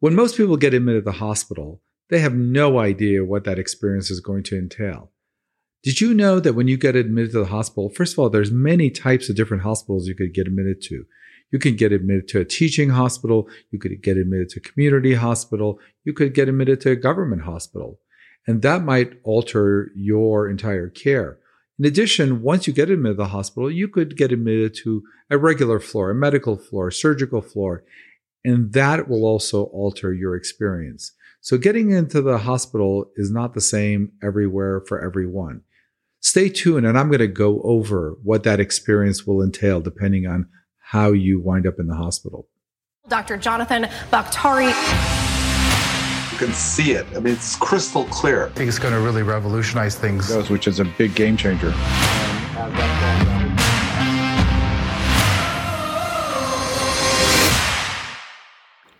When most people get admitted to the hospital, they have no idea what that experience is going to entail. Did you know that when you get admitted to the hospital, first of all, there's many types of different hospitals you could get admitted to. You could get admitted to a teaching hospital. You could get admitted to a community hospital. You could get admitted to a government hospital. And that might alter your entire care. In addition, once you get admitted to the hospital, you could get admitted to a regular floor, a medical floor, a surgical floor, and that will also alter your experience. So getting into the hospital is not the same everywhere for everyone. Stay tuned and I'm going to go over what that experience will entail depending on how you wind up in the hospital. Dr. Jonathan Bakhtari. You can see it. I mean, it's crystal clear. I think it's going to really revolutionize things. Which is a big game changer.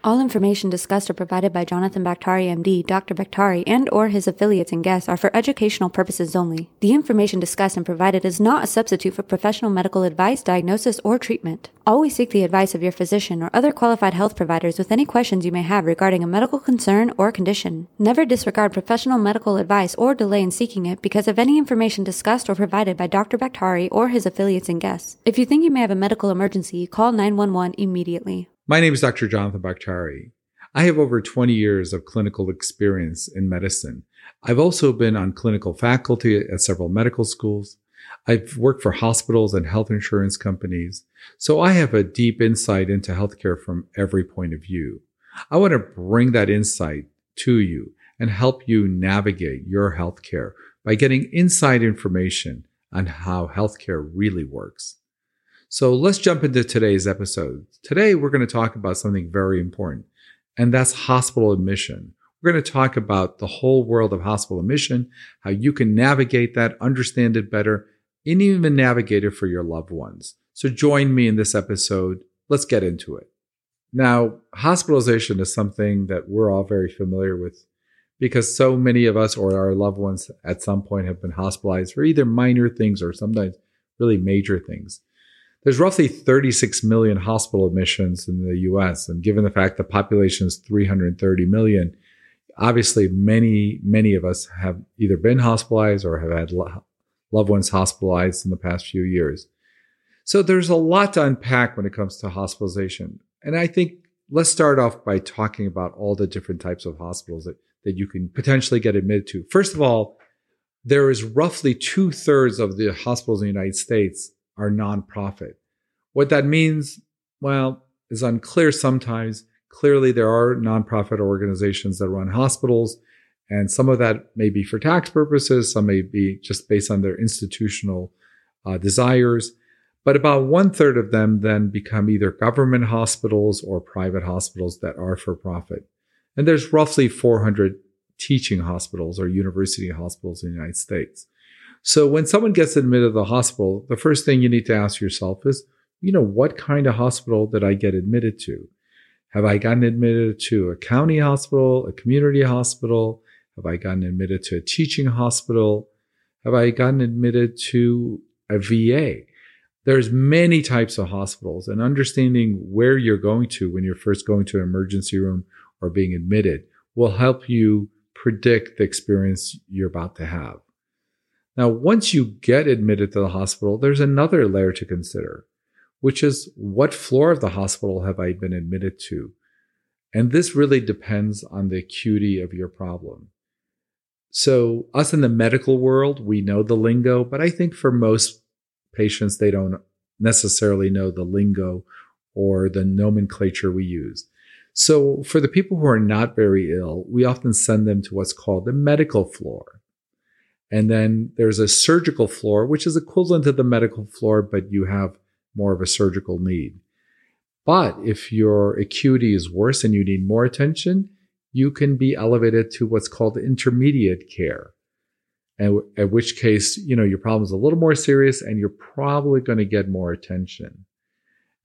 All information discussed or provided by Jonathan Bakhtari, MD, Dr. Bakhtari, and or his affiliates and guests are for educational purposes only. The information discussed and provided is not a substitute for professional medical advice, diagnosis, or treatment. Always seek the advice of your physician or other qualified health providers with any questions you may have regarding a medical concern or condition. Never disregard professional medical advice or delay in seeking it because of any information discussed or provided by Dr. Bakhtari or his affiliates and guests. If you think you may have a medical emergency, call 911 immediately. My name is Dr. Jonathan Bakhtari. I have over 20 years of clinical experience in medicine. I've also been on clinical faculty at several medical schools. I've worked for hospitals and health insurance companies. So I have a deep insight into healthcare from every point of view. I want to bring that insight to you and help you navigate your healthcare by getting inside information on how healthcare really works. So let's jump into today's episode. Today, we're going to talk about something very important, and that's hospital admission. We're going to talk about the whole world of hospital admission, how you can navigate that, understand it better, and even navigate it for your loved ones. So join me in this episode. Let's get into it. Now, hospitalization is something that we're all very familiar with because so many of us or our loved ones at some point have been hospitalized for either minor things or sometimes really major things. There's roughly 36 million hospital admissions in the US. And given the fact the population is 330 million, obviously many, many of us have either been hospitalized or have had lo- loved ones hospitalized in the past few years. So there's a lot to unpack when it comes to hospitalization. And I think let's start off by talking about all the different types of hospitals that, that you can potentially get admitted to. First of all, there is roughly two thirds of the hospitals in the United States are nonprofit. What that means, well, is unclear sometimes. Clearly, there are nonprofit organizations that run hospitals, and some of that may be for tax purposes, some may be just based on their institutional uh, desires. But about one third of them then become either government hospitals or private hospitals that are for profit. And there's roughly 400 teaching hospitals or university hospitals in the United States. So when someone gets admitted to the hospital, the first thing you need to ask yourself is, you know, what kind of hospital did I get admitted to? Have I gotten admitted to a county hospital, a community hospital? Have I gotten admitted to a teaching hospital? Have I gotten admitted to a VA? There's many types of hospitals and understanding where you're going to when you're first going to an emergency room or being admitted will help you predict the experience you're about to have. Now, once you get admitted to the hospital, there's another layer to consider, which is what floor of the hospital have I been admitted to? And this really depends on the acuity of your problem. So, us in the medical world, we know the lingo, but I think for most patients, they don't necessarily know the lingo or the nomenclature we use. So, for the people who are not very ill, we often send them to what's called the medical floor. And then there's a surgical floor, which is equivalent to the medical floor, but you have more of a surgical need. But if your acuity is worse and you need more attention, you can be elevated to what's called intermediate care. And at which case, you know, your problem is a little more serious and you're probably going to get more attention.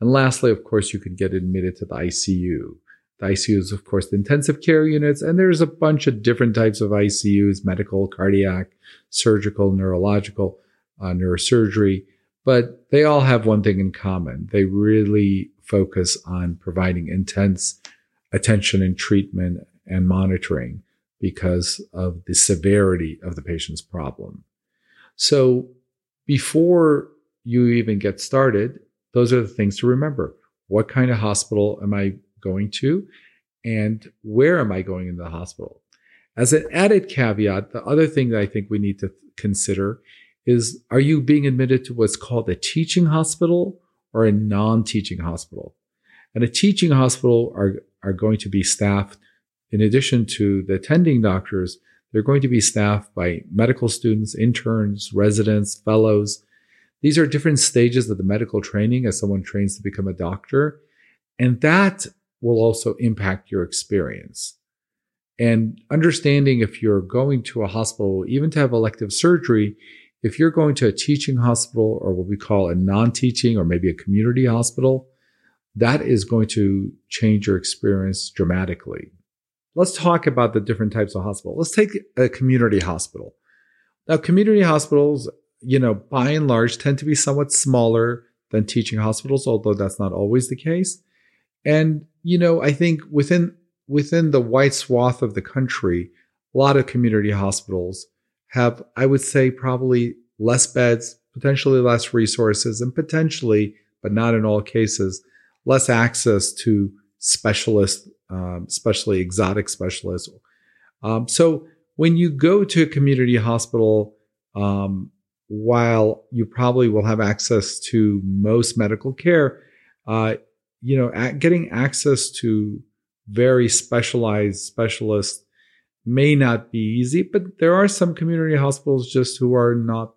And lastly, of course, you can get admitted to the ICU. The ICUs, of course, the intensive care units, and there's a bunch of different types of ICUs, medical, cardiac, surgical, neurological, uh, neurosurgery, but they all have one thing in common. They really focus on providing intense attention and treatment and monitoring because of the severity of the patient's problem. So before you even get started, those are the things to remember. What kind of hospital am I going to? And where am I going in the hospital? As an added caveat, the other thing that I think we need to consider is are you being admitted to what's called a teaching hospital or a non teaching hospital? And a teaching hospital are, are going to be staffed, in addition to the attending doctors, they're going to be staffed by medical students, interns, residents, fellows. These are different stages of the medical training as someone trains to become a doctor. And that will also impact your experience. And understanding if you're going to a hospital, even to have elective surgery, if you're going to a teaching hospital or what we call a non teaching or maybe a community hospital, that is going to change your experience dramatically. Let's talk about the different types of hospital. Let's take a community hospital. Now, community hospitals, you know, by and large tend to be somewhat smaller than teaching hospitals, although that's not always the case. And, you know, I think within, within the wide swath of the country, a lot of community hospitals have, I would say, probably less beds, potentially less resources, and potentially, but not in all cases, less access to specialists, um, especially exotic specialists. Um, so when you go to a community hospital, um, while you probably will have access to most medical care, uh, you know, getting access to very specialized specialists may not be easy, but there are some community hospitals just who are not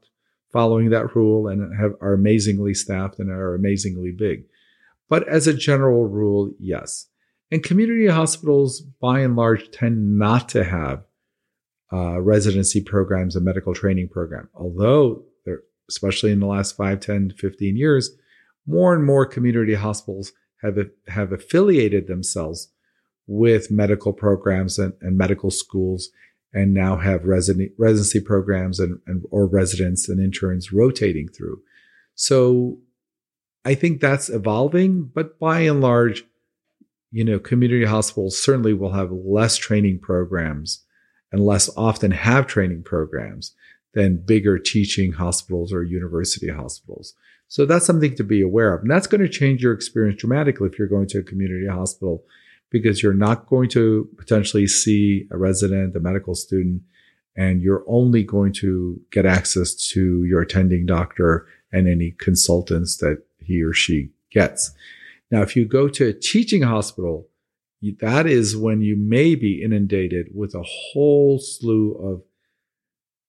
following that rule and have, are amazingly staffed and are amazingly big. But as a general rule, yes. And community hospitals, by and large, tend not to have uh, residency programs and medical training program. Although, especially in the last 5, 10, 15 years, more and more community hospitals have, have affiliated themselves with medical programs and, and medical schools and now have resident, residency programs and, and or residents and interns rotating through. So I think that's evolving, but by and large, you know, community hospitals certainly will have less training programs and less often have training programs than bigger teaching hospitals or university hospitals. So that's something to be aware of. And that's going to change your experience dramatically if you're going to a community hospital because you're not going to potentially see a resident, a medical student, and you're only going to get access to your attending doctor and any consultants that he or she gets. Now, if you go to a teaching hospital, that is when you may be inundated with a whole slew of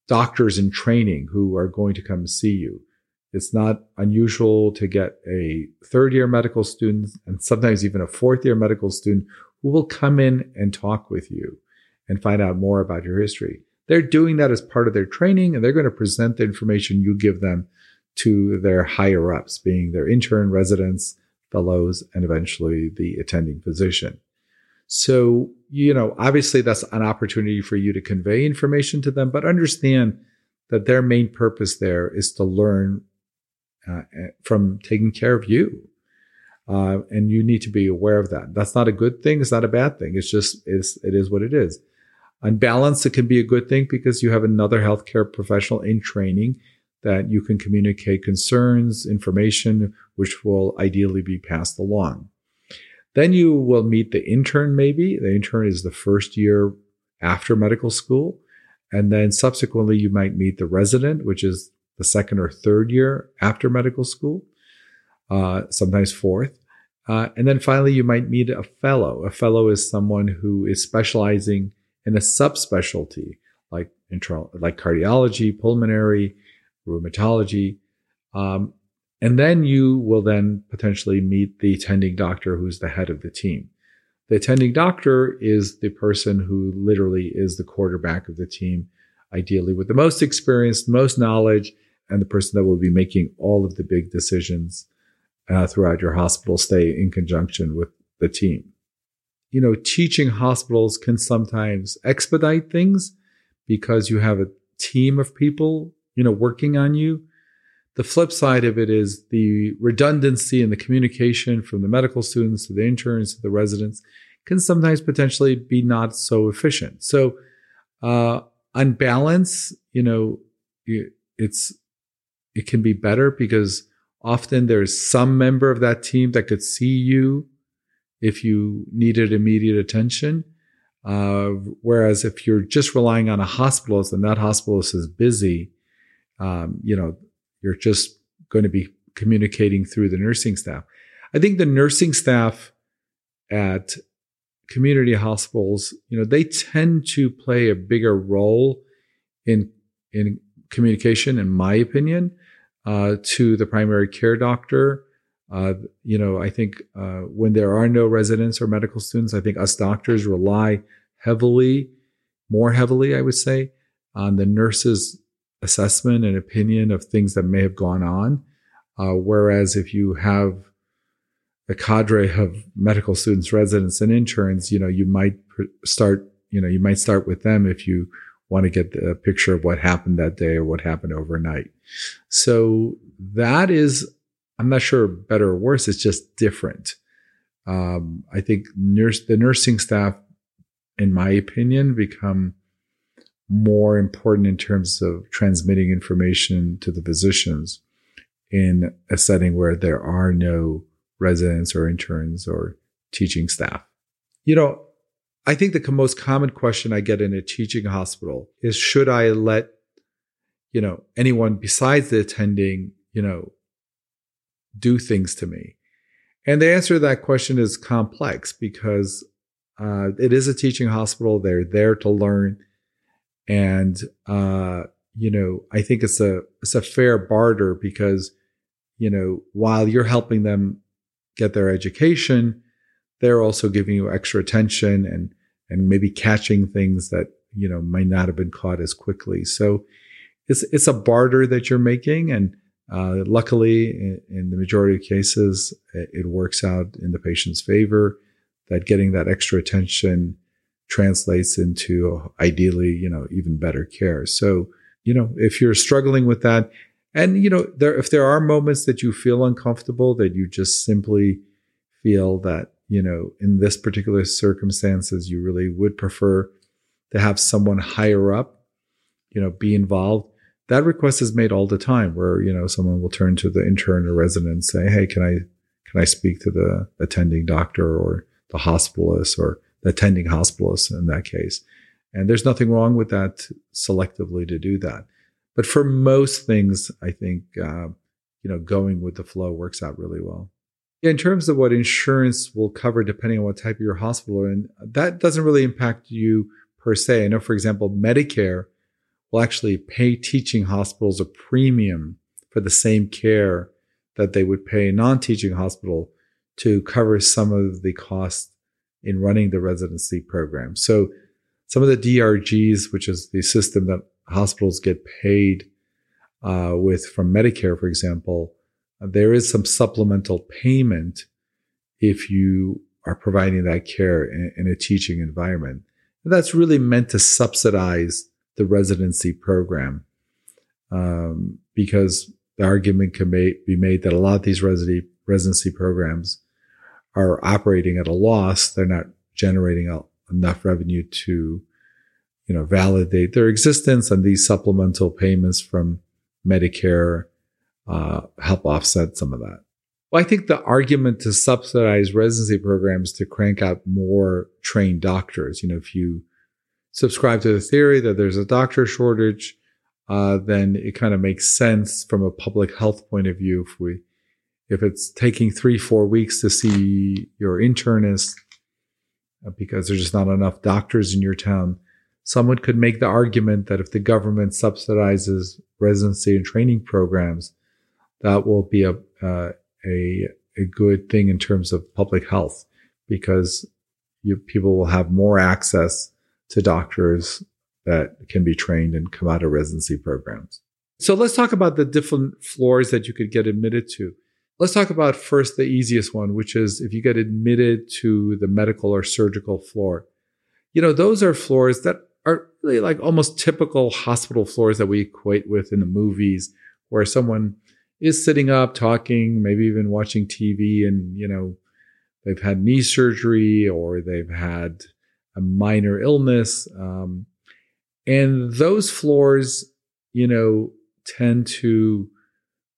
doctors in training who are going to come see you. It's not unusual to get a third year medical student and sometimes even a fourth year medical student who will come in and talk with you and find out more about your history. They're doing that as part of their training and they're going to present the information you give them to their higher ups, being their intern, residents, fellows, and eventually the attending physician. So, you know, obviously that's an opportunity for you to convey information to them, but understand that their main purpose there is to learn uh, from taking care of you. Uh, and you need to be aware of that. That's not a good thing. It's not a bad thing. It's just, it's, it is what it is. On balance, it can be a good thing because you have another healthcare professional in training that you can communicate concerns, information, which will ideally be passed along. Then you will meet the intern, maybe. The intern is the first year after medical school. And then subsequently, you might meet the resident, which is the second or third year after medical school, uh, sometimes fourth. Uh, and then finally, you might meet a fellow. A fellow is someone who is specializing in a subspecialty like internal, like cardiology, pulmonary, rheumatology. Um, and then you will then potentially meet the attending doctor who's the head of the team. The attending doctor is the person who literally is the quarterback of the team, ideally with the most experience, most knowledge, and the person that will be making all of the big decisions uh, throughout your hospital stay in conjunction with the team. You know, teaching hospitals can sometimes expedite things because you have a team of people you know, working on you. The flip side of it is the redundancy and the communication from the medical students to the interns to the residents can sometimes potentially be not so efficient. So, uh, on balance, you know, it's it can be better because often there's some member of that team that could see you if you needed immediate attention. Uh, whereas if you're just relying on a hospitalist and that hospitalist is busy, um, you know, you're just going to be communicating through the nursing staff. I think the nursing staff at community hospitals, you know, they tend to play a bigger role in in communication, in my opinion, uh, to the primary care doctor. Uh, you know, I think uh, when there are no residents or medical students, I think us doctors rely heavily, more heavily, I would say, on the nurse's assessment and opinion of things that may have gone on. Uh, whereas if you have a cadre of medical students, residents, and interns, you know, you might start, you know, you might start with them if you want to get a picture of what happened that day or what happened overnight. So that is, I'm not sure better or worse. It's just different. Um, I think nurse, the nursing staff, in my opinion, become more important in terms of transmitting information to the physicians in a setting where there are no residents or interns or teaching staff. You know, I think the most common question I get in a teaching hospital is should I let, you know, anyone besides the attending, you know, do things to me? And the answer to that question is complex because uh, it is a teaching hospital. They're there to learn. And, uh, you know, I think it's a, it's a fair barter because, you know, while you're helping them get their education, they're also giving you extra attention and and maybe catching things that you know might not have been caught as quickly. So it's it's a barter that you're making, and uh, luckily, in, in, the majority of cases, it, it, works out in the patient's favor. That getting that extra attention translates into ideally, you know, even better care. So you know, if you're struggling with that, and you know, there if there are moments that you feel uncomfortable, that you just simply feel that you know, in this particular circumstances, you really would prefer to have someone higher up, you know, be involved. That request is made all the time where, you know, someone will turn to the intern or resident and say, Hey, can I, can I speak to the attending doctor or the hospitalist or the attending hospitalist in that case? And there's nothing wrong with that selectively to do that. But for most things, I think, uh, you know, going with the flow works out really well. In terms of what insurance will cover, depending on what type of your hospital are in, that doesn't really impact you per se. I know, for example, Medicare will actually pay teaching hospitals a premium for the same care that they would pay a non-teaching hospital to cover some of the costs in running the residency program. So some of the DRGs, which is the system that hospitals get paid uh, with from Medicare, for example, there is some supplemental payment if you are providing that care in, in a teaching environment. And that's really meant to subsidize the residency program um, because the argument can be made that a lot of these residency, residency programs are operating at a loss. They're not generating a, enough revenue to, you know, validate their existence and these supplemental payments from Medicare uh, help offset some of that. Well, I think the argument to subsidize residency programs to crank out more trained doctors, you know, if you subscribe to the theory that there's a doctor shortage, uh, then it kind of makes sense from a public health point of view. If we, if it's taking three, four weeks to see your internist uh, because there's just not enough doctors in your town, someone could make the argument that if the government subsidizes residency and training programs, that will be a, uh, a, a good thing in terms of public health because you, people will have more access to doctors that can be trained and come out of residency programs. So let's talk about the different floors that you could get admitted to. Let's talk about first the easiest one, which is if you get admitted to the medical or surgical floor. You know, those are floors that are really like almost typical hospital floors that we equate with in the movies where someone is sitting up talking, maybe even watching TV, and you know they've had knee surgery or they've had a minor illness. Um, and those floors, you know, tend to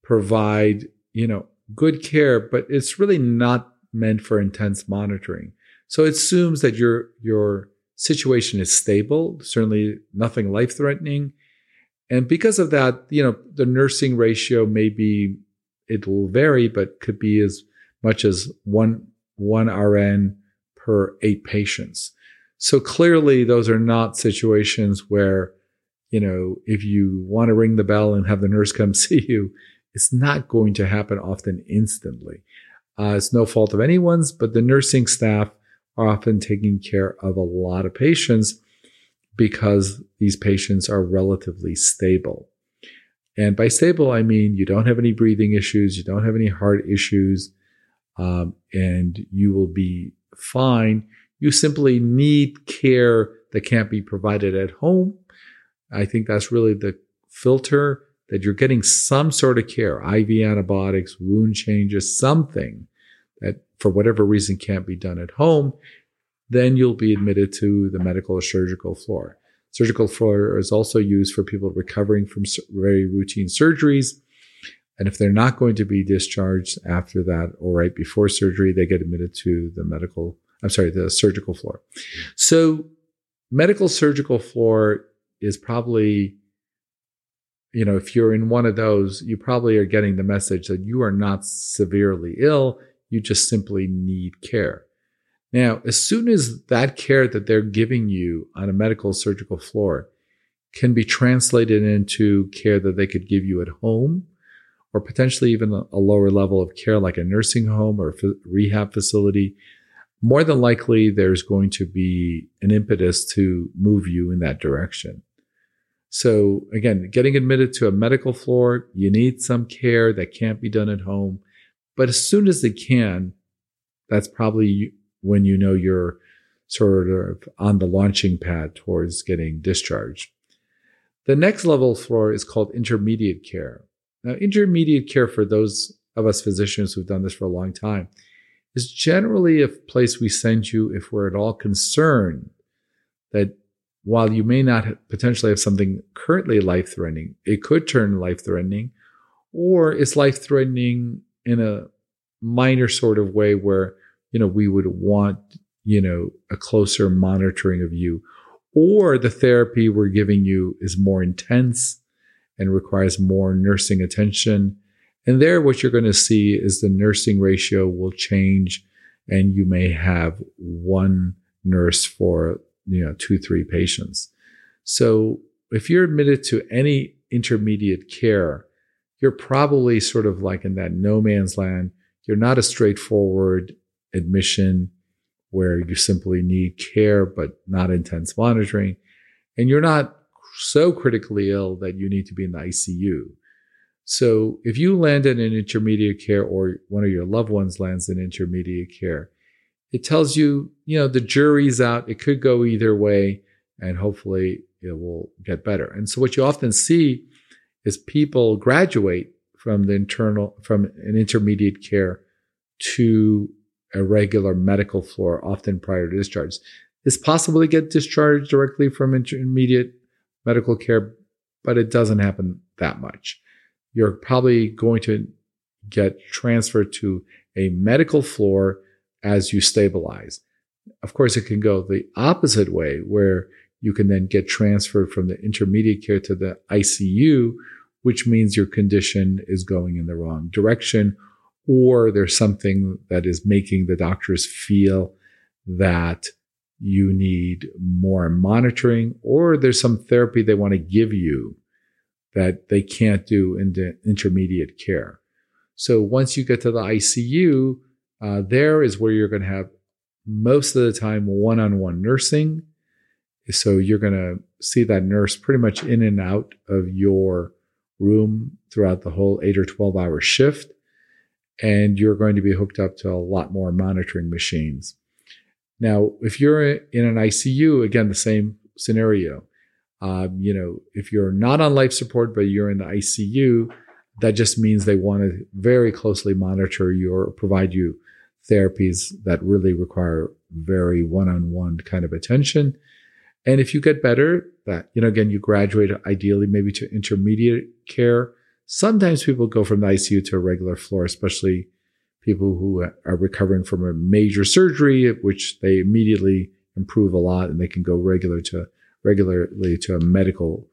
provide, you know, good care, but it's really not meant for intense monitoring. So it assumes that your your situation is stable, certainly nothing life threatening. And because of that, you know, the nursing ratio may be, it will vary, but could be as much as one, one RN per eight patients. So clearly those are not situations where, you know, if you want to ring the bell and have the nurse come see you, it's not going to happen often instantly. Uh, it's no fault of anyone's, but the nursing staff are often taking care of a lot of patients because these patients are relatively stable. And by stable, I mean you don't have any breathing issues, you don't have any heart issues, um, and you will be fine. You simply need care that can't be provided at home. I think that's really the filter that you're getting some sort of care, IV antibiotics, wound changes, something that for whatever reason can't be done at home then you'll be admitted to the medical or surgical floor. Surgical floor is also used for people recovering from very routine surgeries. And if they're not going to be discharged after that or right before surgery, they get admitted to the medical, I'm sorry, the surgical floor. So medical surgical floor is probably, you know, if you're in one of those, you probably are getting the message that you are not severely ill. You just simply need care. Now, as soon as that care that they're giving you on a medical surgical floor can be translated into care that they could give you at home, or potentially even a lower level of care like a nursing home or rehab facility, more than likely there's going to be an impetus to move you in that direction. So again, getting admitted to a medical floor, you need some care that can't be done at home. But as soon as they can, that's probably when you know you're sort of on the launching pad towards getting discharged. The next level floor is called intermediate care. Now, intermediate care for those of us physicians who've done this for a long time is generally a place we send you if we're at all concerned that while you may not potentially have something currently life threatening, it could turn life threatening, or it's life threatening in a minor sort of way where you know, we would want, you know, a closer monitoring of you. Or the therapy we're giving you is more intense and requires more nursing attention. And there, what you're going to see is the nursing ratio will change, and you may have one nurse for, you know, two, three patients. So if you're admitted to any intermediate care, you're probably sort of like in that no man's land. You're not a straightforward admission where you simply need care but not intense monitoring, and you're not so critically ill that you need to be in the ICU. So if you land in an intermediate care or one of your loved ones lands in intermediate care, it tells you, you know, the jury's out. It could go either way, and hopefully it will get better. And so what you often see is people graduate from the internal from an intermediate care to a regular medical floor, often prior to discharge. It's possible to get discharged directly from intermediate medical care, but it doesn't happen that much. You're probably going to get transferred to a medical floor as you stabilize. Of course, it can go the opposite way where you can then get transferred from the intermediate care to the ICU, which means your condition is going in the wrong direction or there's something that is making the doctors feel that you need more monitoring, or there's some therapy they want to give you that they can't do in the intermediate care. So once you get to the ICU, uh, there is where you're going to have most of the time one on one nursing. So you're going to see that nurse pretty much in and out of your room throughout the whole eight or 12 hour shift and you're going to be hooked up to a lot more monitoring machines. Now, if you're in an ICU, again, the same scenario. Um, you know, if you're not on life support, but you're in the ICU, that just means they want to very closely monitor you or provide you therapies that really require very one-on-one kind of attention. And if you get better, that, you know, again, you graduate ideally maybe to intermediate care. Sometimes people go from the ICU to a regular floor, especially people who are recovering from a major surgery, which they immediately improve a lot and they can go regular to regularly to a medical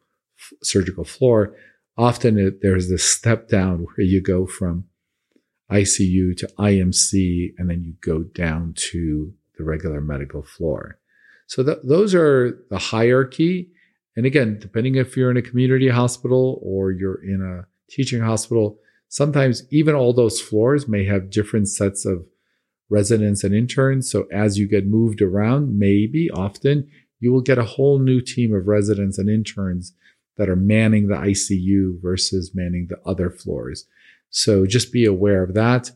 surgical floor. Often it, there's this step down where you go from ICU to IMC and then you go down to the regular medical floor. So th- those are the hierarchy. And again, depending if you're in a community hospital or you're in a teaching hospital, sometimes even all those floors may have different sets of residents and interns. So as you get moved around, maybe often you will get a whole new team of residents and interns that are manning the ICU versus manning the other floors. So just be aware of that.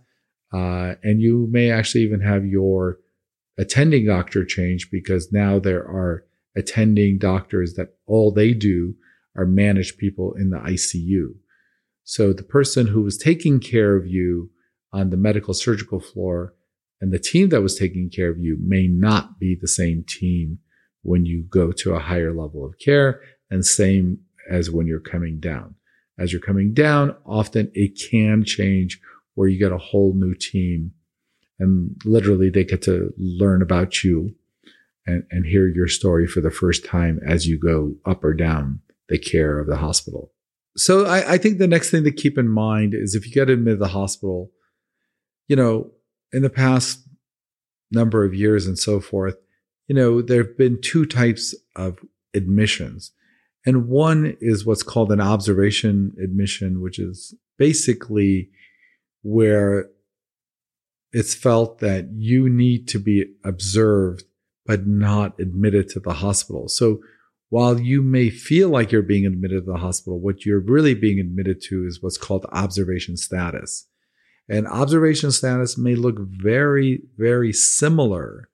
Uh, and you may actually even have your attending doctor change because now there are attending doctors that all they do are manage people in the ICU. So the person who was taking care of you on the medical surgical floor and the team that was taking care of you may not be the same team when you go to a higher level of care and same as when you're coming down. As you're coming down, often it can change where you get a whole new team and literally they get to learn about you and, and hear your story for the first time as you go up or down the care of the hospital. So I, I think the next thing to keep in mind is if you get admitted to the hospital, you know, in the past number of years and so forth, you know, there have been two types of admissions. And one is what's called an observation admission, which is basically where it's felt that you need to be observed, but not admitted to the hospital. So while you may feel like you're being admitted to the hospital, what you're really being admitted to is what's called observation status. And observation status may look very, very similar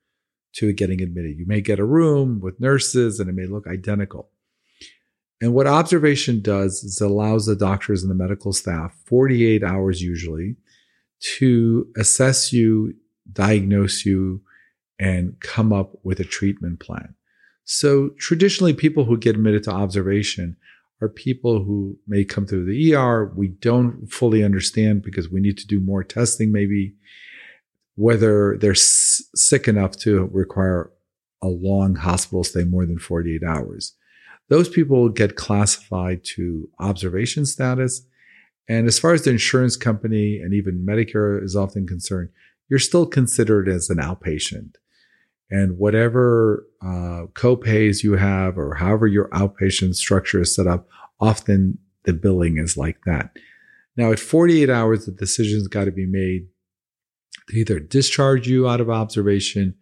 to getting admitted. You may get a room with nurses and it may look identical. And what observation does is it allows the doctors and the medical staff 48 hours usually to assess you, diagnose you, and come up with a treatment plan. So traditionally, people who get admitted to observation are people who may come through the ER. We don't fully understand because we need to do more testing, maybe whether they're s- sick enough to require a long hospital stay more than 48 hours. Those people get classified to observation status. And as far as the insurance company and even Medicare is often concerned, you're still considered as an outpatient. And whatever uh, co-pays you have or however your outpatient structure is set up, often the billing is like that. Now, at 48 hours, the decision's got to be made to either discharge you out of observation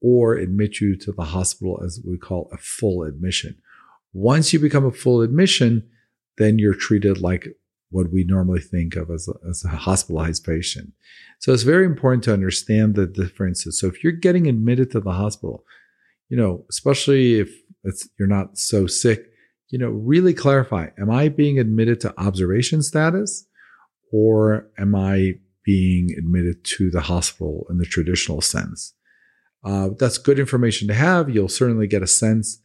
or admit you to the hospital as we call a full admission. Once you become a full admission, then you're treated like what we normally think of as a, as a hospitalized patient. So it's very important to understand the differences. So if you're getting admitted to the hospital, you know, especially if you're not so sick, you know, really clarify, am I being admitted to observation status or am I being admitted to the hospital in the traditional sense. Uh, that's good information to have. You'll certainly get a sense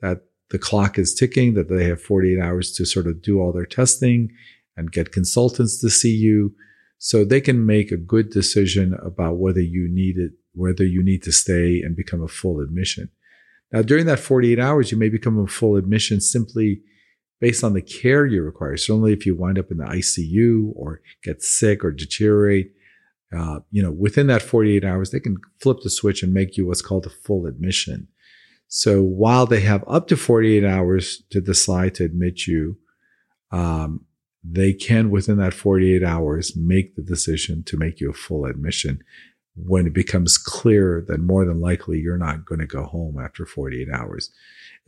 that the clock is ticking, that they have 48 hours to sort of do all their testing and get consultants to see you. So they can make a good decision about whether you need it, whether you need to stay and become a full admission. Now, during that 48 hours, you may become a full admission simply based on the care you require. Certainly, if you wind up in the ICU or get sick or deteriorate, uh, you know, within that 48 hours, they can flip the switch and make you what's called a full admission. So while they have up to 48 hours to decide to admit you, um, they can within that 48 hours make the decision to make you a full admission when it becomes clear that more than likely you're not going to go home after 48 hours.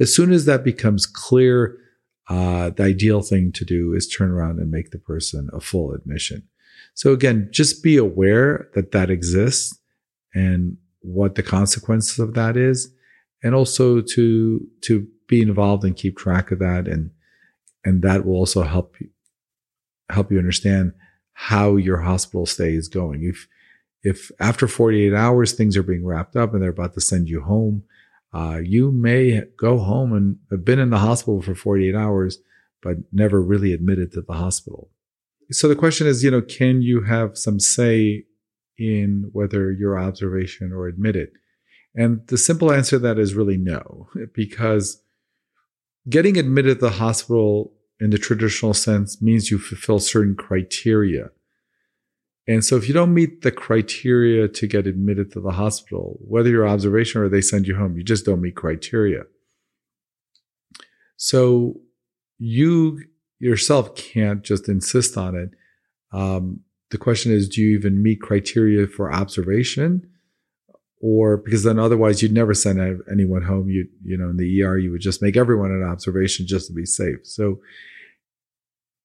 As soon as that becomes clear, uh, the ideal thing to do is turn around and make the person a full admission. So again, just be aware that that exists and what the consequences of that is, and also to to be involved and keep track of that, and and that will also help help you understand how your hospital stay is going. If if after 48 hours things are being wrapped up and they're about to send you home, uh, you may go home and have been in the hospital for 48 hours, but never really admitted to the hospital. So the question is, you know, can you have some say in whether you're observation or admitted? And the simple answer to that is really no, because getting admitted to the hospital in the traditional sense means you fulfill certain criteria. And so if you don't meet the criteria to get admitted to the hospital, whether you're observation or they send you home, you just don't meet criteria. So you yourself can't just insist on it. Um, the question is, do you even meet criteria for observation? Or because then otherwise you'd never send anyone home. You, you know, in the ER, you would just make everyone an observation just to be safe. So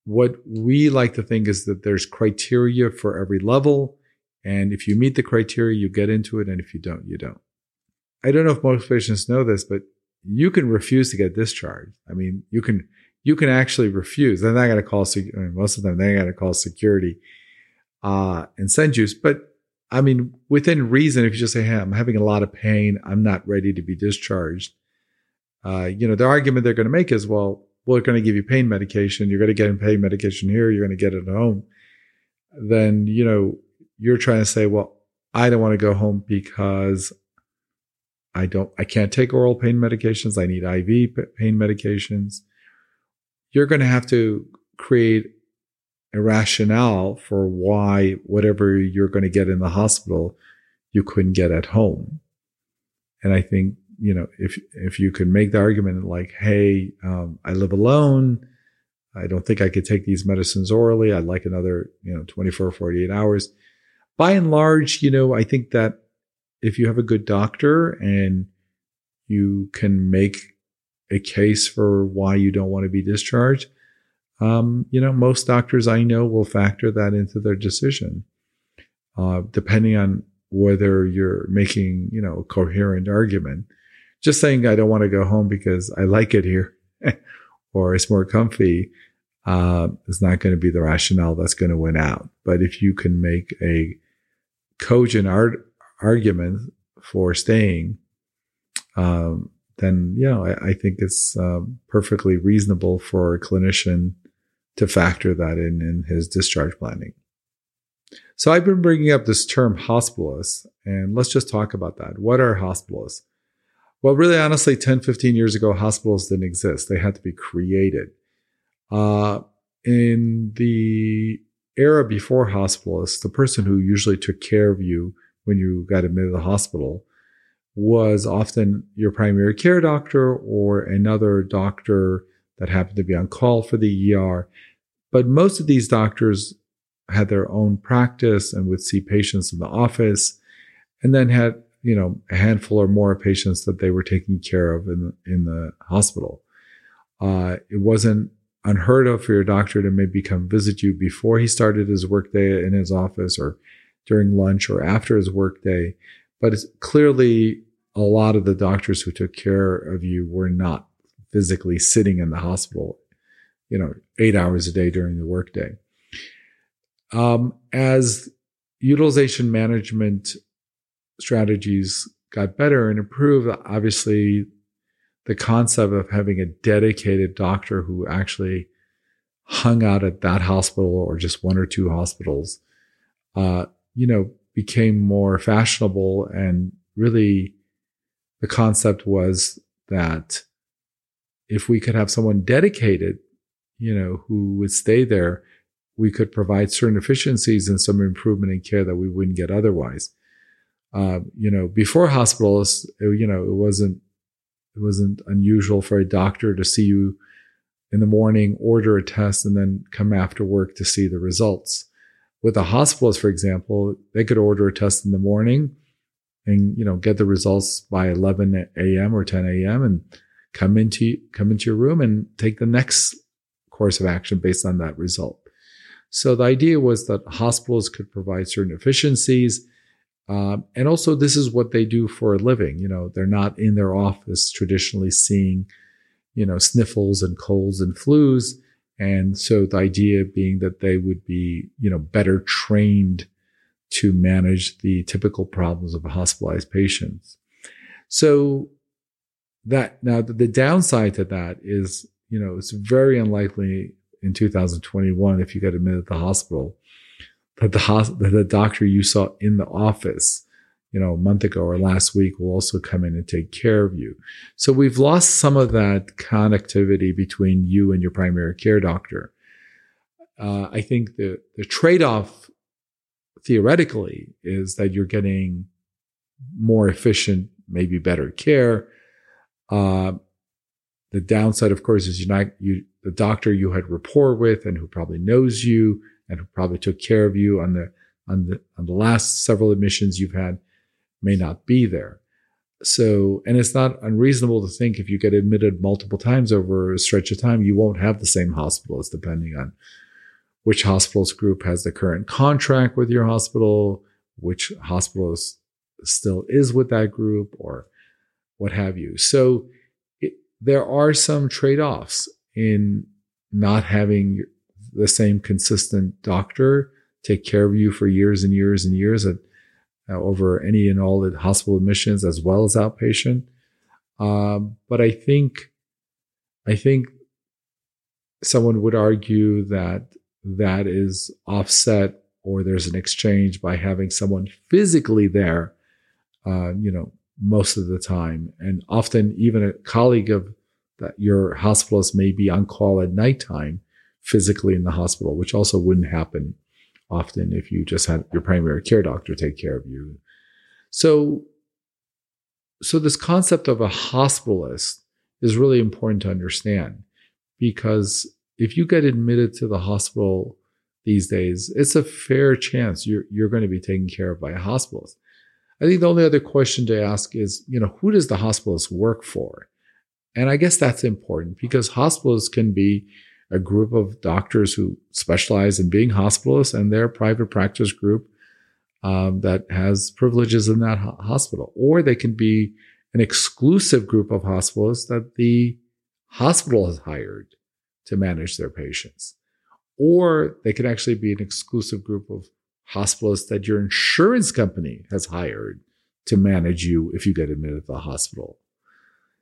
what we like to think is that there's criteria for every level. And if you meet the criteria, you get into it. And if you don't, you don't. I don't know if most patients know this, but you can refuse to get discharged. I mean, you can, you can actually refuse. They're not going to call, I mean, most of them, they're going to call security, uh, and send you. But I mean, within reason, if you just say, Hey, I'm having a lot of pain. I'm not ready to be discharged. Uh, you know, the argument they're going to make is, well, we're going to give you pain medication. You're going to get pain medication here. You're going to get it at home. Then, you know, you're trying to say, well, I don't want to go home because I don't, I can't take oral pain medications. I need IV pain medications. You're going to have to create a rationale for why whatever you're going to get in the hospital, you couldn't get at home. And I think you know, if if you could make the argument like, hey, um, I live alone, I don't think I could take these medicines orally. I'd like another, you know, 24, 48 hours. By and large, you know, I think that if you have a good doctor and you can make a case for why you don't want to be discharged, um, you know, most doctors I know will factor that into their decision, uh, depending on whether you're making, you know, a coherent argument just saying I don't want to go home because I like it here or it's more comfy uh, is not going to be the rationale that's going to win out. But if you can make a cogent argument for staying, um, then yeah, I, I think it's um, perfectly reasonable for a clinician to factor that in in his discharge planning. So I've been bringing up this term hospitalist, and let's just talk about that. What are hospitalists? Well, really, honestly, 10, 15 years ago, hospitalists didn't exist. They had to be created. Uh, in the era before hospitalists, the person who usually took care of you when you got admitted to the hospital was often your primary care doctor or another doctor that happened to be on call for the ER. But most of these doctors had their own practice and would see patients in the office and then had you know, a handful or more patients that they were taking care of in the, in the hospital. Uh, it wasn't unheard of for your doctor to maybe come visit you before he started his workday in his office or during lunch or after his workday. But it's clearly a lot of the doctors who took care of you were not physically sitting in the hospital, you know, eight hours a day during the workday. Um, as utilization management strategies got better and improved, obviously the concept of having a dedicated doctor who actually hung out at that hospital or just one or two hospitals, uh, you know, became more fashionable. And really, the concept was that if we could have someone dedicated, you know, who would stay there, we could provide certain efficiencies and some improvement in care that we wouldn't get otherwise uh, you know, before hospitalists, it, you know, it wasn't it wasn't unusual for a doctor to see you in the morning, order a test, and then come after work to see the results. With the hospitalists, for example, they could order a test in the morning and you know get the results by 11 a.m. or 10 a.m. and come into come into your room and take the next course of action based on that result. So the idea was that hospitalists could provide certain efficiencies um, and also, this is what they do for a living. You know, they're not in their office traditionally seeing, you know, sniffles and colds and flus. And so the idea being that they would be, you know, better trained to manage the typical problems of hospitalized patients. So that now the downside to that is, you know, it's very unlikely in 2021 if you get admitted to the hospital that the hos- that the doctor you saw in the office you know, a month ago or last week will also come in and take care of you. So we've lost some of that connectivity between you and your primary care doctor. Uh, I think the, the trade off theoretically is that you're getting more efficient, maybe better care. Uh, the downside, of course, is you're not, you, the doctor you had rapport with and who probably knows you and who probably took care of you on the, on the, on the last several admissions you've had may not be there. So, and it's not unreasonable to think if you get admitted multiple times over a stretch of time, you won't have the same hospitalist depending on which hospitalist group has the current contract with your hospital, which hospitalist still is with that group, or what have you. So, there are some trade offs in not having the same consistent doctor take care of you for years and years and years at uh, over any and all the hospital admissions as well as outpatient. Um, but I think, I think someone would argue that that is offset or there's an exchange by having someone physically there, uh, you know, most of the time. And often even a colleague of that your hospitalist may be on call at nighttime physically in the hospital, which also wouldn't happen often if you just had your primary care doctor take care of you. So, so this concept of a hospitalist is really important to understand because if you get admitted to the hospital these days, it's a fair chance you're, you're going to be taken care of by a hospitalist. I think the only other question to ask is, you know, who does the hospitalist work for? And I guess that's important because hospitalists can be a group of doctors who specialize in being hospitalists and their private practice group um, that has privileges in that ho- hospital. Or they can be an exclusive group of hospitalists that the hospital has hired to manage their patients. Or they can actually be an exclusive group of hospitalists that your insurance company has hired to manage you if you get admitted to the hospital.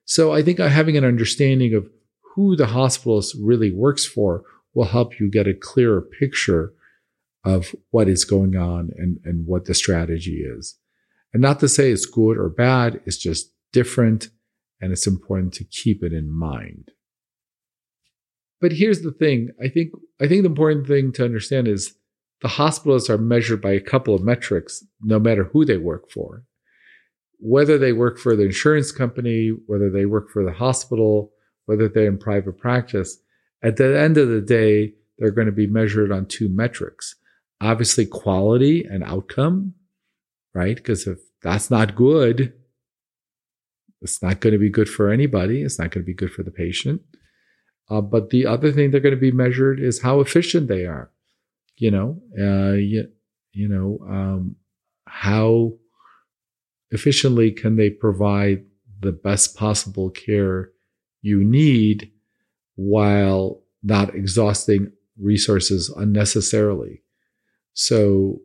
So I think having an understanding of who the hospitalist really works for will help you get a clearer picture of what is going on and, and what the strategy is. And not to say it's good or bad, it's just different and it's important to keep it in mind. But here's the thing. I think, I think the important thing to understand is the hospitalists are measured by a couple of metrics, no matter who they work for. Whether they work for the insurance company, whether they work for the hospital, whether they're in private practice, at the end of the day, they're going to be measured on two metrics. Obviously, quality and outcome, right? Because if that's not good, it's not going to be good for anybody. It's not going to be good for the patient. Uh, but the other thing they're going to be measured is how efficient they are. You know, uh, you, you know, um, how efficiently can they provide the best possible care you need while not exhausting resources unnecessarily. So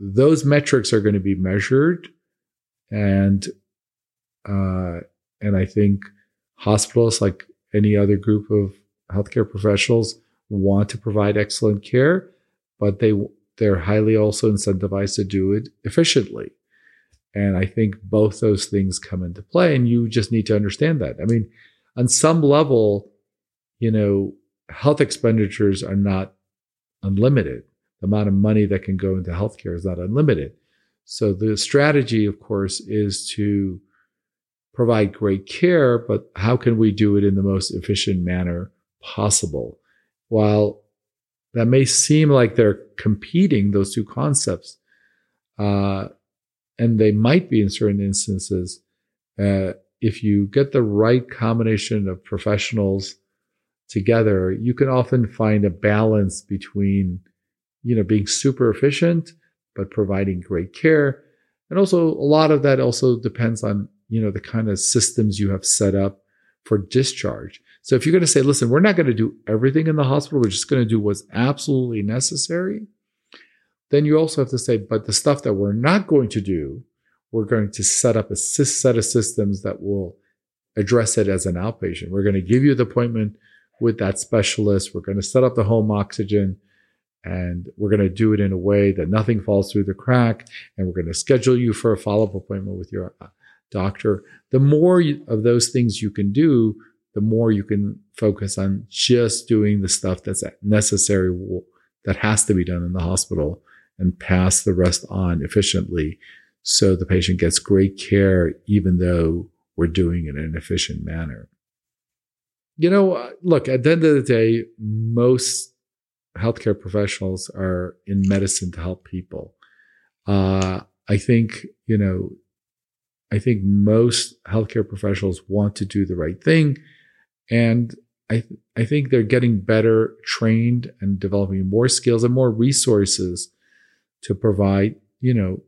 those metrics are going to be measured and uh, and I think hospitalists like any other group of healthcare professionals want to provide excellent care, but they they're highly also incentivized to do it efficiently. And I think both those things come into play and you just need to understand that. I mean, on some level, you know, health expenditures are not unlimited. The amount of money that can go into healthcare is not unlimited. So the strategy, of course, is to provide great care, but how can we do it in the most efficient manner possible? While that may seem like they're competing, those two concepts, uh, and they might be in certain instances, uh, if you get the right combination of professionals together, you can often find a balance between, you know, being super efficient, but providing great care. And also a lot of that also depends on, you know, the kind of systems you have set up for discharge. So if you're going to say, listen, we're not going to do everything in the hospital, we're just going to do what's absolutely necessary. then you also have to say, but the stuff that we're not going to do, we're going to set up a set of systems that will address it as an outpatient. We're going to give you the appointment with that specialist. We're going to set up the home oxygen and we're going to do it in a way that nothing falls through the crack. And we're going to schedule you for a follow up appointment with your uh, doctor. The more of those things you can do, the more you can focus on just doing the stuff that's necessary, that has to be done in the hospital and pass the rest on efficiently so the patient gets great care, even though we're doing it in an efficient manner. You know, uh, look, at the end of the day, most healthcare professionals are in medicine to help people. Uh, I think, you know, I think most healthcare professionals want to do the right thing. And I, th- I think they're getting better trained and developing more skills and more resources to provide, you know,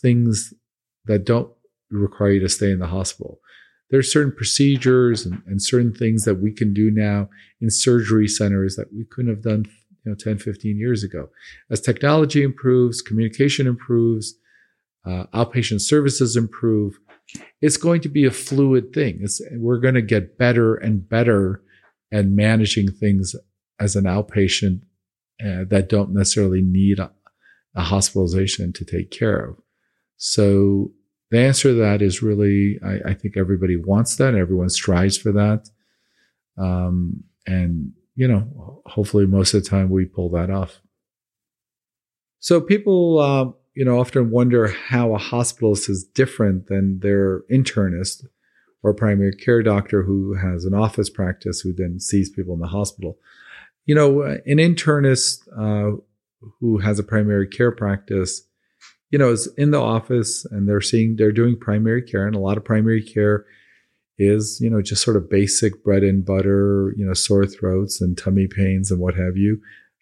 things that don't require you to stay in the hospital. There are certain procedures and, and certain things that we can do now in surgery centers that we couldn't have done you know 10 15 years ago as technology improves communication improves uh, outpatient services improve it's going to be a fluid thing it's, we're going to get better and better at managing things as an outpatient uh, that don't necessarily need a, a hospitalization to take care of so the answer to that is really, I, I think everybody wants that. Everyone strives for that. Um, and, you know, hopefully most of the time we pull that off. So people, uh, you know, often wonder how a hospitalist is different than their internist or primary care doctor who has an office practice who then sees people in the hospital. You know, an internist uh, who has a primary care practice you know, is in the office and they're seeing they're doing primary care, and a lot of primary care is, you know, just sort of basic bread and butter, you know, sore throats and tummy pains and what have you.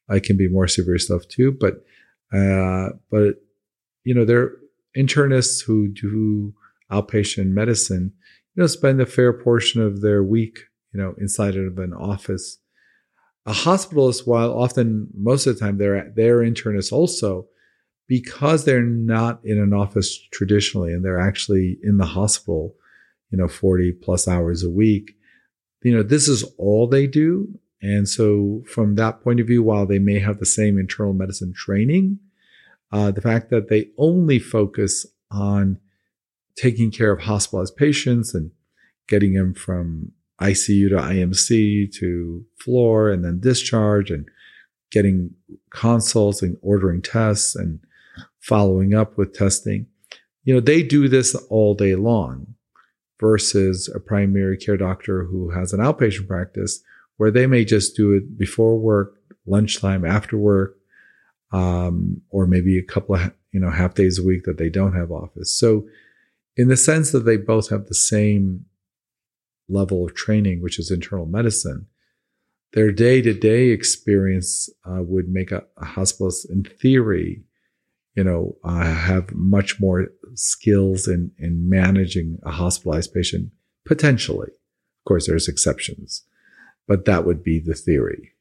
I can be more severe stuff too, but uh, but you know, there are internists who do outpatient medicine, you know, spend a fair portion of their week, you know, inside of an office. A hospitalist, while often most of the time they're they're internists also, because they're not in an office traditionally and they're actually in the hospital, you know, 40 plus hours a week, you know, this is all they do. And so from that point of view, while they may have the same internal medicine training, uh, the fact that they only focus on taking care of hospitalized patients and getting them from ICU to IMC to floor and then discharge and getting consults and ordering tests and following up with testing. You know, they do this all day long versus a primary care doctor who has an outpatient practice where they may just do it before work, lunchtime, after work, um, or maybe a couple of you know half days a week that they don't have office. So, in the sense that they both have the same level of training, which is internal medicine, their day to day experience uh, would make a, a hospitalist, in theory, you know, uh, have much more skills in, in managing a hospitalized patient, potentially. Of course, there's exceptions, but that would be the theory.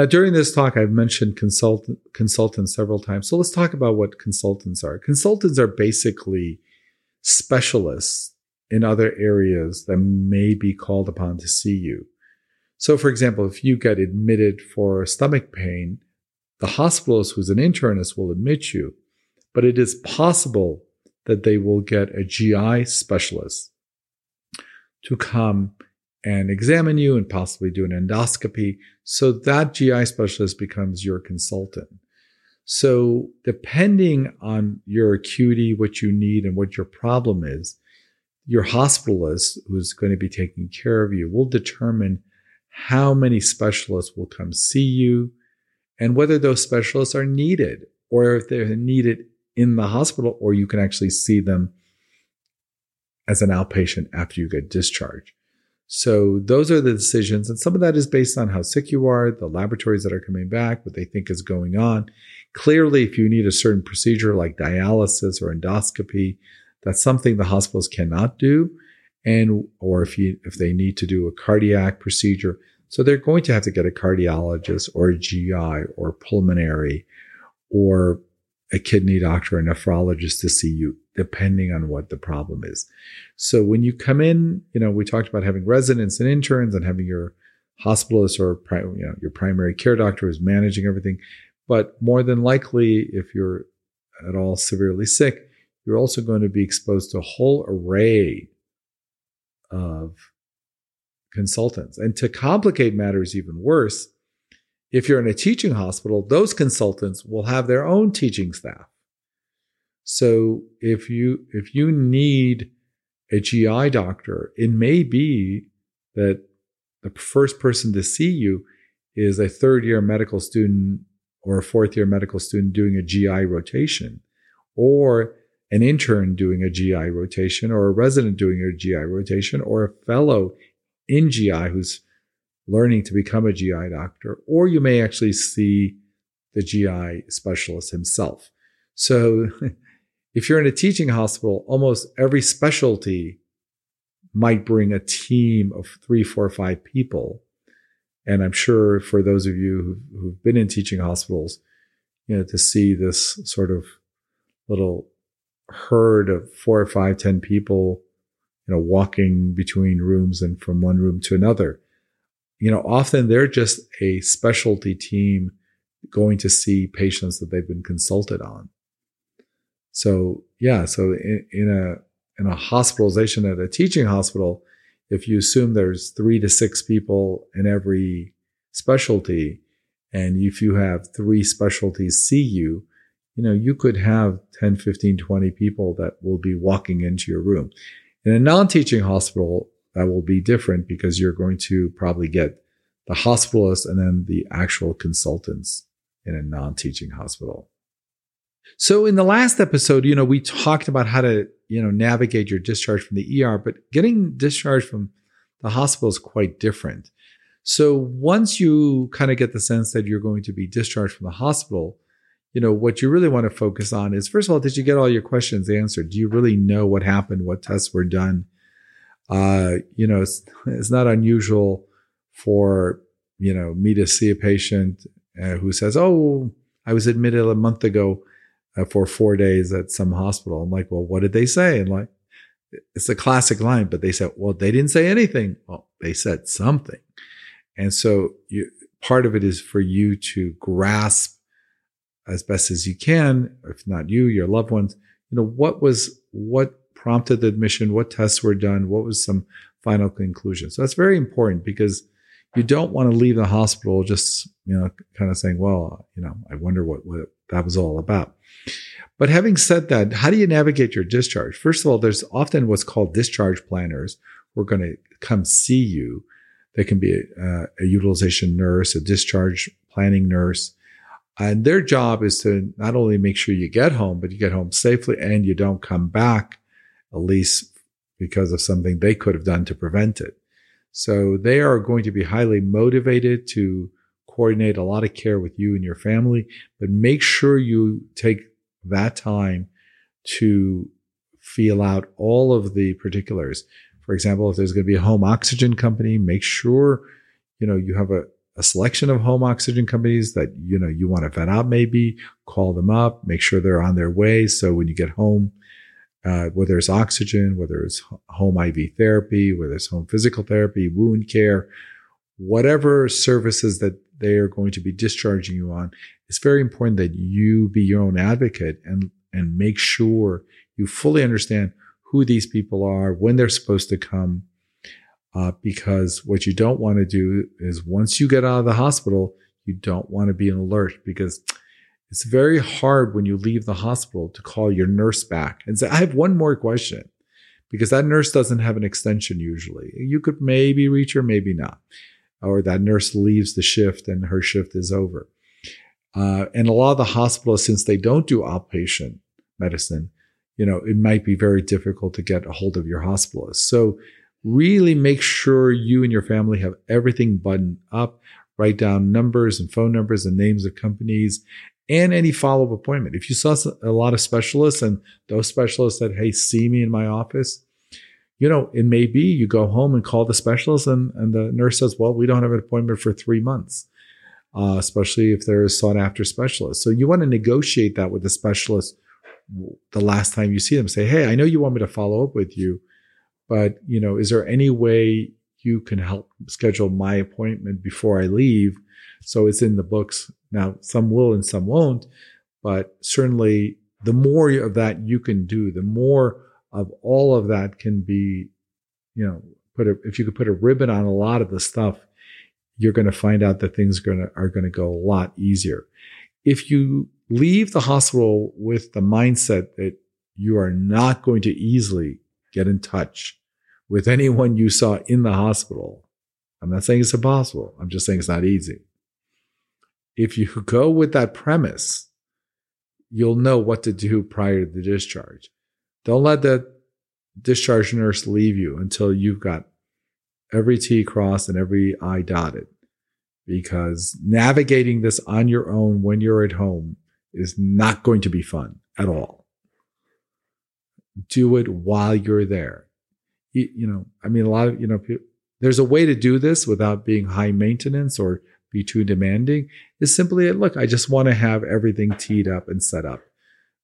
Now, during this talk, I've mentioned consultant, consultants several times. So let's talk about what consultants are. Consultants are basically specialists in other areas that may be called upon to see you. So, for example, if you get admitted for stomach pain, the hospitalist who's an internist will admit you, but it is possible that they will get a GI specialist to come and examine you and possibly do an endoscopy. So that GI specialist becomes your consultant. So depending on your acuity, what you need and what your problem is, your hospitalist who's going to be taking care of you will determine how many specialists will come see you, and whether those specialists are needed or if they're needed in the hospital or you can actually see them as an outpatient after you get discharged. So those are the decisions. And some of that is based on how sick you are, the laboratories that are coming back, what they think is going on. Clearly, if you need a certain procedure like dialysis or endoscopy, that's something the hospitalists cannot do. And, or if you, if they need to do a cardiac procedure, so they're going to have to get a cardiologist or a GI or pulmonary or a kidney doctor a nephrologist to see you, depending on what the problem is. So when you come in, you know, we talked about having residents and interns and having your hospitalist or you know, your primary care doctor who's managing everything. But more than likely, if you're at all severely sick, you're also going to be exposed to a whole array of consultants. And to complicate matters even worse, if you're in a teaching hospital, those consultants will have their own teaching staff. So if you if you need a GI doctor, it may be that the first person to see you is a third year medical student or a fourth year medical student doing a GI rotation, or an intern doing a GI rotation, or a resident doing a GI rotation, or a fellow in GI who's learning to become a GI doctor, or you may actually see the GI specialist himself. So if you're in a teaching hospital, almost every specialty might bring a team of three, four, five people. And I'm sure for those of you who've, who've been in teaching hospitals, you know, to see this sort of little herd of four or five, ten people, you know, walking between rooms and from one room to another you know, often they're just a specialty team going to see patients that they've been consulted on. So yeah, so in, in a in a hospitalization at a teaching hospital, if you assume there's three to six people in every specialty, and if you have three specialties see you, you know, you could have 10, 15, 20 people that will be walking into your room. In a non-teaching hospital, that will be different because you're going to probably get the hospitalist and then the actual consultants in a non-teaching hospital. So in the last episode, you know, we talked about how to, you know, navigate your discharge from the ER, but getting discharged from the hospital is quite different. So once you kind of get the sense that you're going to be discharged from the hospital, you know, what you really want to focus on is first of all, did you get all your questions answered? Do you really know what happened? What tests were done? Uh, you know, it's, it's not unusual for, you know, me to see a patient uh, who says, Oh, I was admitted a month ago uh, for four days at some hospital. I'm like, well, what did they say? And like, it's a classic line, but they said, well, they didn't say anything. Well, they said something. And so you, part of it is for you to grasp as best as you can, if not you, your loved ones, you know, what was, what prompted the admission, what tests were done, what was some final conclusion. So that's very important because you don't want to leave the hospital just, you know, kind of saying, well, you know, I wonder what, what that was all about. But having said that, how do you navigate your discharge? First of all, there's often what's called discharge planners who are going to come see you. They can be a, a utilization nurse, a discharge planning nurse. And their job is to not only make sure you get home, but you get home safely and you don't come back at least because of something they could have done to prevent it. So they are going to be highly motivated to coordinate a lot of care with you and your family, but make sure you take that time to feel out all of the particulars. For example, if there's going to be a home oxygen company, make sure, you know, you have a, a selection of home oxygen companies that, you know, you want to vet out maybe, call them up, make sure they're on their way. So when you get home, uh, whether it's oxygen, whether it's home IV therapy, whether it's home physical therapy, wound care, whatever services that they are going to be discharging you on, it's very important that you be your own advocate and, and make sure you fully understand who these people are, when they're supposed to come. Uh, because what you don't want to do is once you get out of the hospital, you don't want to be an alert because it's very hard when you leave the hospital to call your nurse back and say, I have one more question because that nurse doesn't have an extension usually. You could maybe reach her, maybe not. Or that nurse leaves the shift and her shift is over. Uh, and a lot of the hospitals, since they don't do outpatient medicine, you know, it might be very difficult to get a hold of your hospitalist. So really make sure you and your family have everything buttoned up. Write down numbers and phone numbers and names of companies and any follow up appointment. If you saw a lot of specialists and those specialists said, Hey, see me in my office, you know, it may be you go home and call the specialist and, and the nurse says, Well, we don't have an appointment for three months. uh, especially if they're a sought after specialist. So you want to negotiate that with the specialist the last time you see them. Say, hey, I know you want me to follow up with you, but you know, is there any way you can help schedule my appointment before I leave? So it's in the books. Now, some will and some won't, but certainly the more of that you can do, the more of all of that can be, you know, put a, if you could put a ribbon on a lot of the stuff, you're going to find out that things to, are going to go a lot easier. If you leave the hospital with the mindset that you are not going to easily get in touch with anyone you saw in the hospital, I'm not saying it's impossible. I'm just saying it's not easy. If you go with that premise, you'll know what to do prior to the discharge. Don't let the discharge nurse leave you until you've got every T crossed and every I dotted. Because navigating this on your own when you're at home is not going to be fun at all. Do it while you're there. You, you know, I mean, a lot of, you know, there's a way to do this without being high maintenance or be too demanding is simply look, I just want to have everything teed up and set up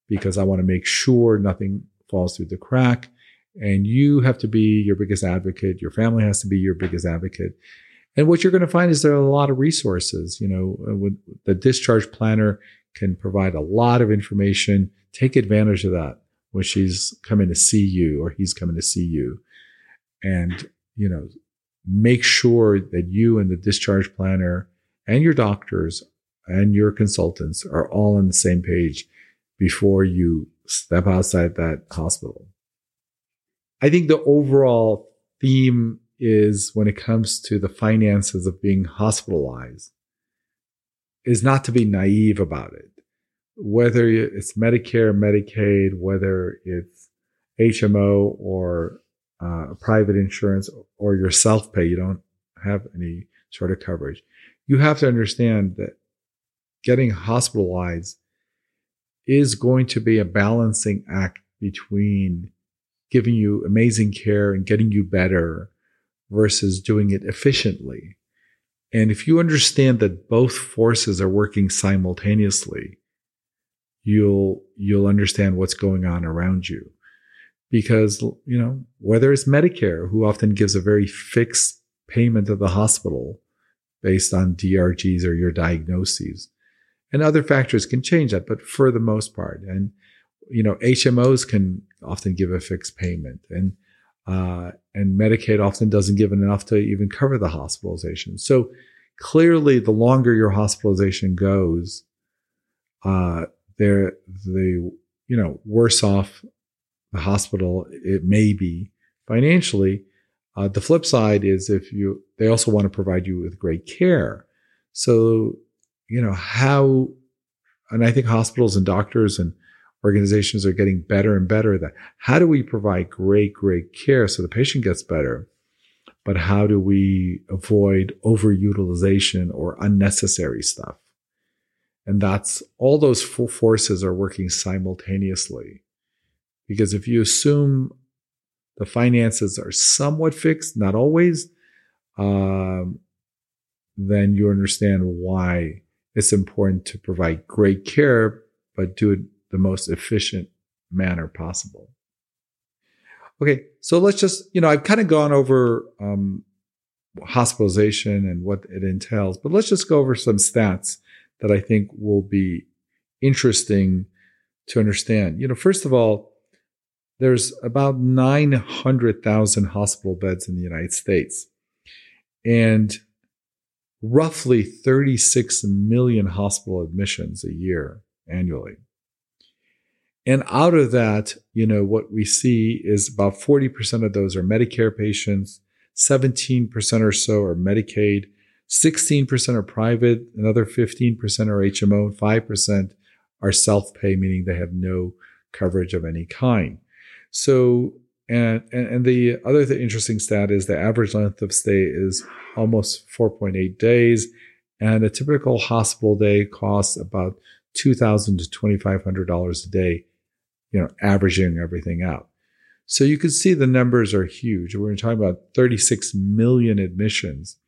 because I want to make sure nothing falls through the crack. And you have to be your biggest advocate. Your family has to be your biggest advocate. And what you're going to find is there are a lot of resources. You know, uh, the discharge planner can provide a lot of information. Take advantage of that when she's coming to see you or he's coming to see you. And, you know, make sure that you and the discharge planner and your doctors and your consultants are all on the same page before you step outside that hospital. I think the overall theme is when it comes to the finances of being hospitalized is not to be naive about it. Whether it's Medicare, Medicaid, whether it's HMO or uh, private insurance or your self pay, you don't have any sort of coverage you have to understand that getting hospitalized is going to be a balancing act between giving you amazing care and getting you better versus doing it efficiently. And if you understand that both forces are working simultaneously, you'll you'll understand what's going on around you. Because, you know, whether it's Medicare, who often gives a very fixed payment to the hospital, based on DRGs or your diagnoses. And other factors can change that, but for the most part, and you know, HMOs can often give a fixed payment, and uh, and Medicaid often doesn't give enough to even cover the hospitalization. So clearly, the longer your hospitalization goes, uh, there the you know worse off the hospital it may be financially uh, the flip side is if you, they also want to provide you with great care. So, you know, how, and I think hospitals and doctors and organizations are getting better and better at that. How do we provide great, great care so the patient gets better? But how do we avoid overutilization or unnecessary stuff? And that's all those forces are working simultaneously. Because if you assume the finances are somewhat fixed, not always, um, then you understand why it's important to provide great care, but do it the most efficient manner possible. Okay, so let's just, you know, I've kind of gone over um, hospitalization and what it entails, but let's just go over some stats that I think will be interesting to understand. You know, first of all, there's about 900,000 hospital beds in the United States and roughly 36 million hospital admissions a year annually. And out of that, you know, what we see is about 40% of those are Medicare patients, 17% or so are Medicaid, 16% are private, another 15% are HMO, and 5% are self pay, meaning they have no coverage of any kind. So, and, and, the other interesting stat is the average length of stay is almost 4.8 days, and a typical hospital day costs about 2,000 to $2,500 a day, you know, averaging everything out. So you can see the numbers are huge. We're talking about 36 million admissions.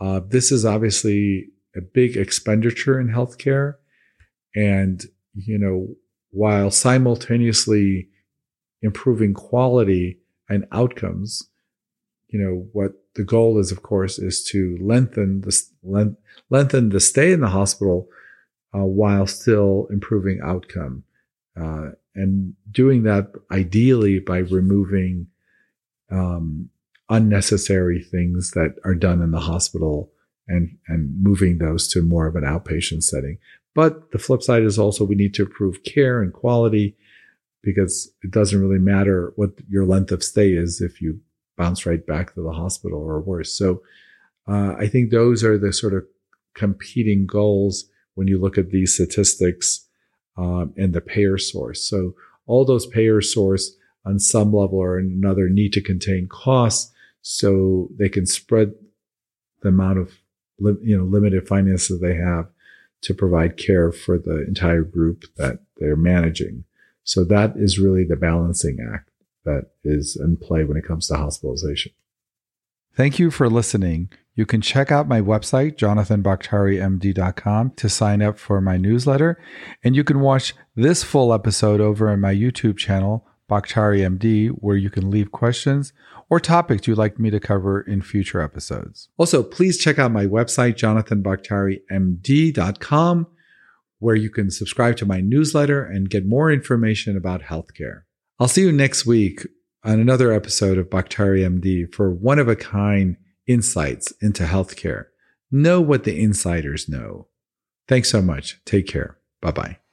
Uh, this is obviously a big expenditure in healthcare. And, you know, while simultaneously improving quality and outcomes, you know, what the goal is, of course, is to lengthen the, lengthen the stay in the hospital uh, while still improving outcome. Uh, and doing that ideally by removing um, unnecessary things that are done in the hospital and and moving those to more of an outpatient setting. But the flip side is also we need to improve care and quality because it doesn't really matter what your length of stay is if you bounce right back to the hospital or worse. So uh, I think those are the sort of competing goals when you look at these statistics um, and the payer source. So all those payer source on some level or another need to contain costs so they can spread the amount of you know limited finances they have to provide care for the entire group that they're managing. So that is really the balancing act that is in play when it comes to hospitalization. Thank you for listening. You can check out my website, jonathanbakhtarimd.com, to sign up for my newsletter. And you can watch this full episode over on my YouTube channel, Bakhtari MD, where you can leave questions or topics you'd like me to cover in future episodes. Also, please check out my website, jonathanbakhtarimd.com, where you can subscribe to my newsletter and get more information about healthcare. I'll see you next week on another episode of Bakhtari MD for one of a kind insights into healthcare. Know what the insiders know. Thanks so much. Take care. Bye bye.